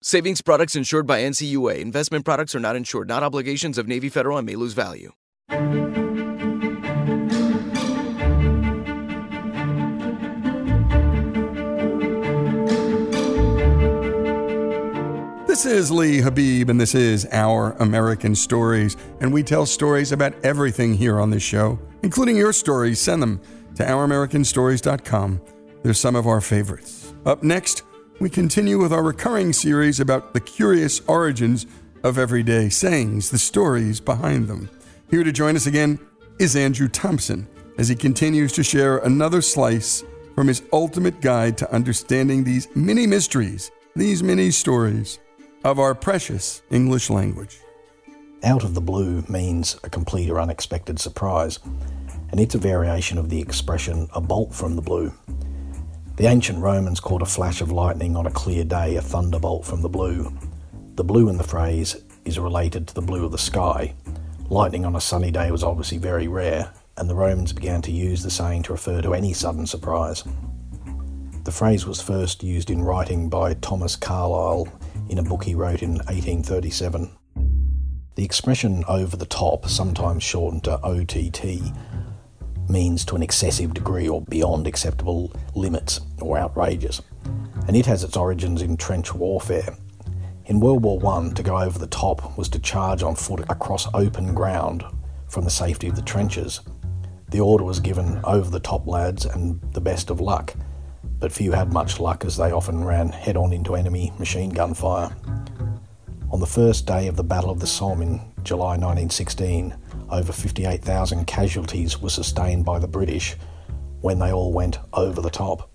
Savings products insured by NCUA. Investment products are not insured, not obligations of Navy Federal and may lose value. This is Lee Habib, and this is Our American Stories. And we tell stories about everything here on this show, including your stories. Send them to OurAmericanStories.com. They're some of our favorites. Up next, we continue with our recurring series about the curious origins of everyday sayings, the stories behind them. Here to join us again is Andrew Thompson as he continues to share another slice from his ultimate guide to understanding these mini mysteries, these mini stories of our precious English language. Out of the blue means a complete or unexpected surprise, and it's a variation of the expression a bolt from the blue. The ancient Romans called a flash of lightning on a clear day a thunderbolt from the blue. The blue in the phrase is related to the blue of the sky. Lightning on a sunny day was obviously very rare, and the Romans began to use the saying to refer to any sudden surprise. The phrase was first used in writing by Thomas Carlyle in a book he wrote in 1837. The expression over the top, sometimes shortened to OTT, means to an excessive degree or beyond acceptable limits or outrageous, and it has its origins in trench warfare. In World War I, to go over the top was to charge on foot across open ground from the safety of the trenches. The order was given over the top lads and the best of luck, but few had much luck as they often ran head on into enemy machine gun fire. On the first day of the Battle of the Somme in July 1916, over 58,000 casualties were sustained by the British when they all went over the top.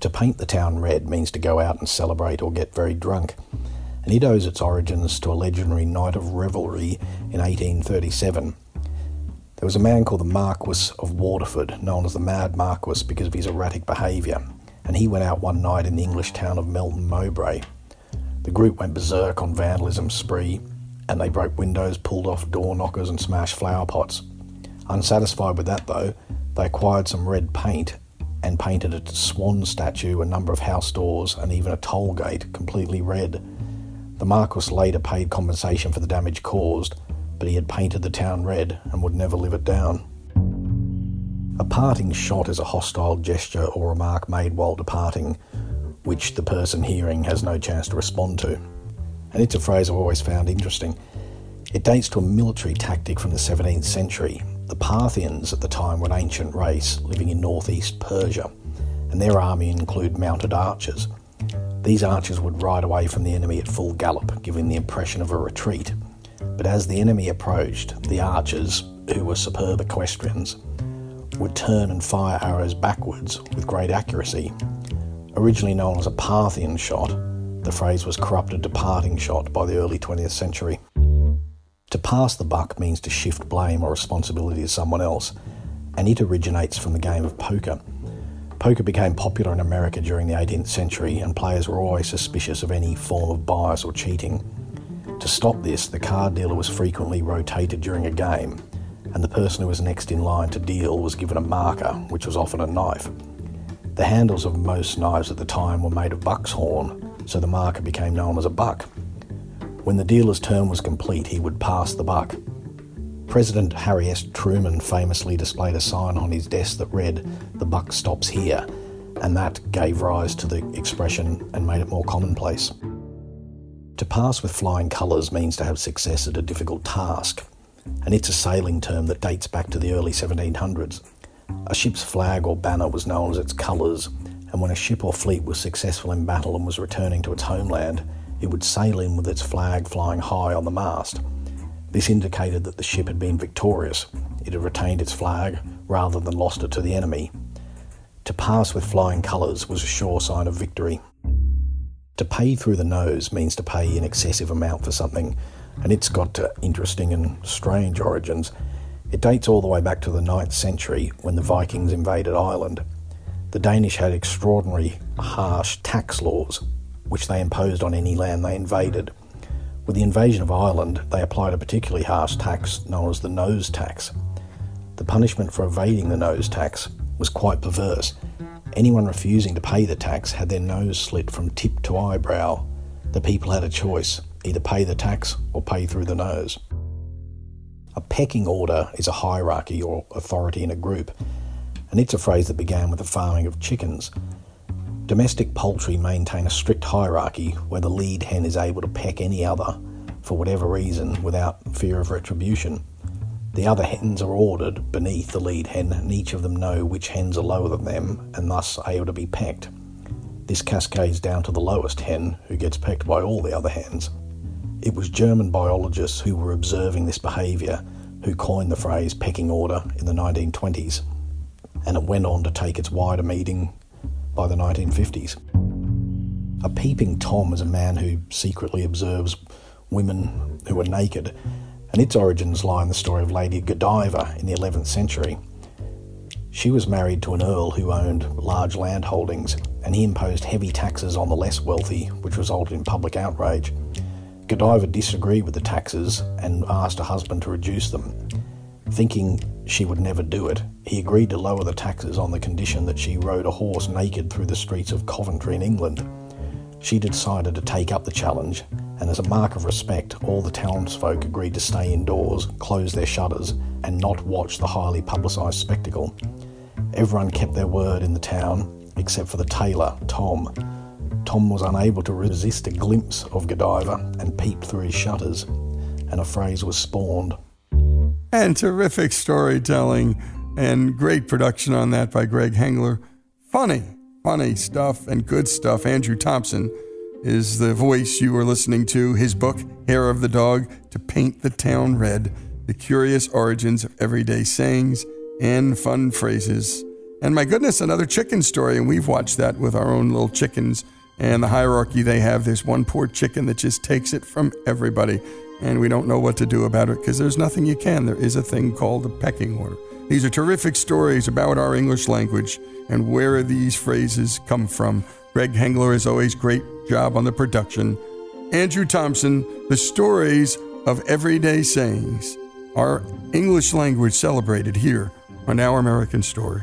To paint the town red means to go out and celebrate or get very drunk, and it owes its origins to a legendary night of revelry in 1837. There was a man called the Marquis of Waterford, known as the Mad Marquis because of his erratic behaviour, and he went out one night in the English town of Melton Mowbray. The group went berserk on vandalism spree, and they broke windows, pulled off door knockers, and smashed flower pots. Unsatisfied with that, though, they acquired some red paint and painted a swan statue, a number of house doors, and even a toll gate completely red. The Marquis later paid compensation for the damage caused, but he had painted the town red and would never live it down. A parting shot is a hostile gesture or remark made while departing, which the person hearing has no chance to respond to. And it's a phrase I've always found interesting. It dates to a military tactic from the 17th century. The Parthians at the time were an ancient race living in northeast Persia, and their army included mounted archers. These archers would ride away from the enemy at full gallop, giving the impression of a retreat. But as the enemy approached, the archers, who were superb equestrians, would turn and fire arrows backwards with great accuracy. Originally known as a Parthian shot, the phrase was corrupted to parting shot by the early 20th century. To pass the buck means to shift blame or responsibility to someone else, and it originates from the game of poker. Poker became popular in America during the 18th century, and players were always suspicious of any form of bias or cheating. To stop this, the card dealer was frequently rotated during a game, and the person who was next in line to deal was given a marker, which was often a knife. The handles of most knives at the time were made of buck's horn, so the marker became known as a buck. When the dealer's turn was complete, he would pass the buck. President Harry S. Truman famously displayed a sign on his desk that read, The buck stops here, and that gave rise to the expression and made it more commonplace. To pass with flying colours means to have success at a difficult task, and it's a sailing term that dates back to the early 1700s. A ship's flag or banner was known as its colours, and when a ship or fleet was successful in battle and was returning to its homeland, it would sail in with its flag flying high on the mast. This indicated that the ship had been victorious. It had retained its flag rather than lost it to the enemy. To pass with flying colours was a sure sign of victory. To pay through the nose means to pay an excessive amount for something, and it's got interesting and strange origins. It dates all the way back to the 9th century when the Vikings invaded Ireland. The Danish had extraordinary, harsh tax laws, which they imposed on any land they invaded. With the invasion of Ireland, they applied a particularly harsh tax known as the nose tax. The punishment for evading the nose tax was quite perverse. Anyone refusing to pay the tax had their nose slit from tip to eyebrow. The people had a choice either pay the tax or pay through the nose. A pecking order is a hierarchy or authority in a group, and it's a phrase that began with the farming of chickens. Domestic poultry maintain a strict hierarchy where the lead hen is able to peck any other for whatever reason without fear of retribution. The other hens are ordered beneath the lead hen, and each of them know which hens are lower than them and thus able to be pecked. This cascades down to the lowest hen, who gets pecked by all the other hens. It was German biologists who were observing this behaviour who coined the phrase pecking order in the 1920s, and it went on to take its wider meaning by the 1950s. A peeping Tom is a man who secretly observes women who are naked, and its origins lie in the story of Lady Godiva in the 11th century. She was married to an earl who owned large land holdings, and he imposed heavy taxes on the less wealthy, which resulted in public outrage. Godiva disagreed with the taxes and asked her husband to reduce them. Thinking she would never do it, he agreed to lower the taxes on the condition that she rode a horse naked through the streets of Coventry in England. She decided to take up the challenge, and as a mark of respect, all the townsfolk agreed to stay indoors, close their shutters, and not watch the highly publicised spectacle. Everyone kept their word in the town, except for the tailor, Tom, Tom was unable to resist a glimpse of Godiva and peeped through his shutters, and a phrase was spawned. And terrific storytelling and great production on that by Greg Hengler. Funny, funny stuff and good stuff. Andrew Thompson is the voice you are listening to. His book, Hair of the Dog, To Paint the Town Red The Curious Origins of Everyday Sayings and Fun Phrases. And my goodness, another chicken story, and we've watched that with our own little chickens and the hierarchy they have. There's one poor chicken that just takes it from everybody, and we don't know what to do about it because there's nothing you can. There is a thing called a pecking order. These are terrific stories about our English language and where these phrases come from. Greg Hengler, is always, great job on the production. Andrew Thompson, the stories of everyday sayings, our English language celebrated here on Our American Story.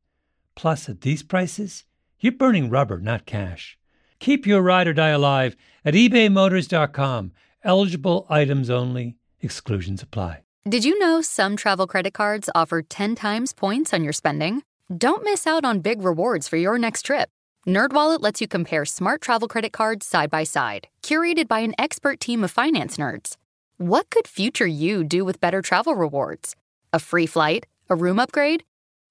Plus, at these prices, you're burning rubber, not cash. Keep your ride or die alive at ebaymotors.com. Eligible items only, exclusions apply. Did you know some travel credit cards offer 10 times points on your spending? Don't miss out on big rewards for your next trip. NerdWallet lets you compare smart travel credit cards side by side, curated by an expert team of finance nerds. What could future you do with better travel rewards? A free flight? A room upgrade?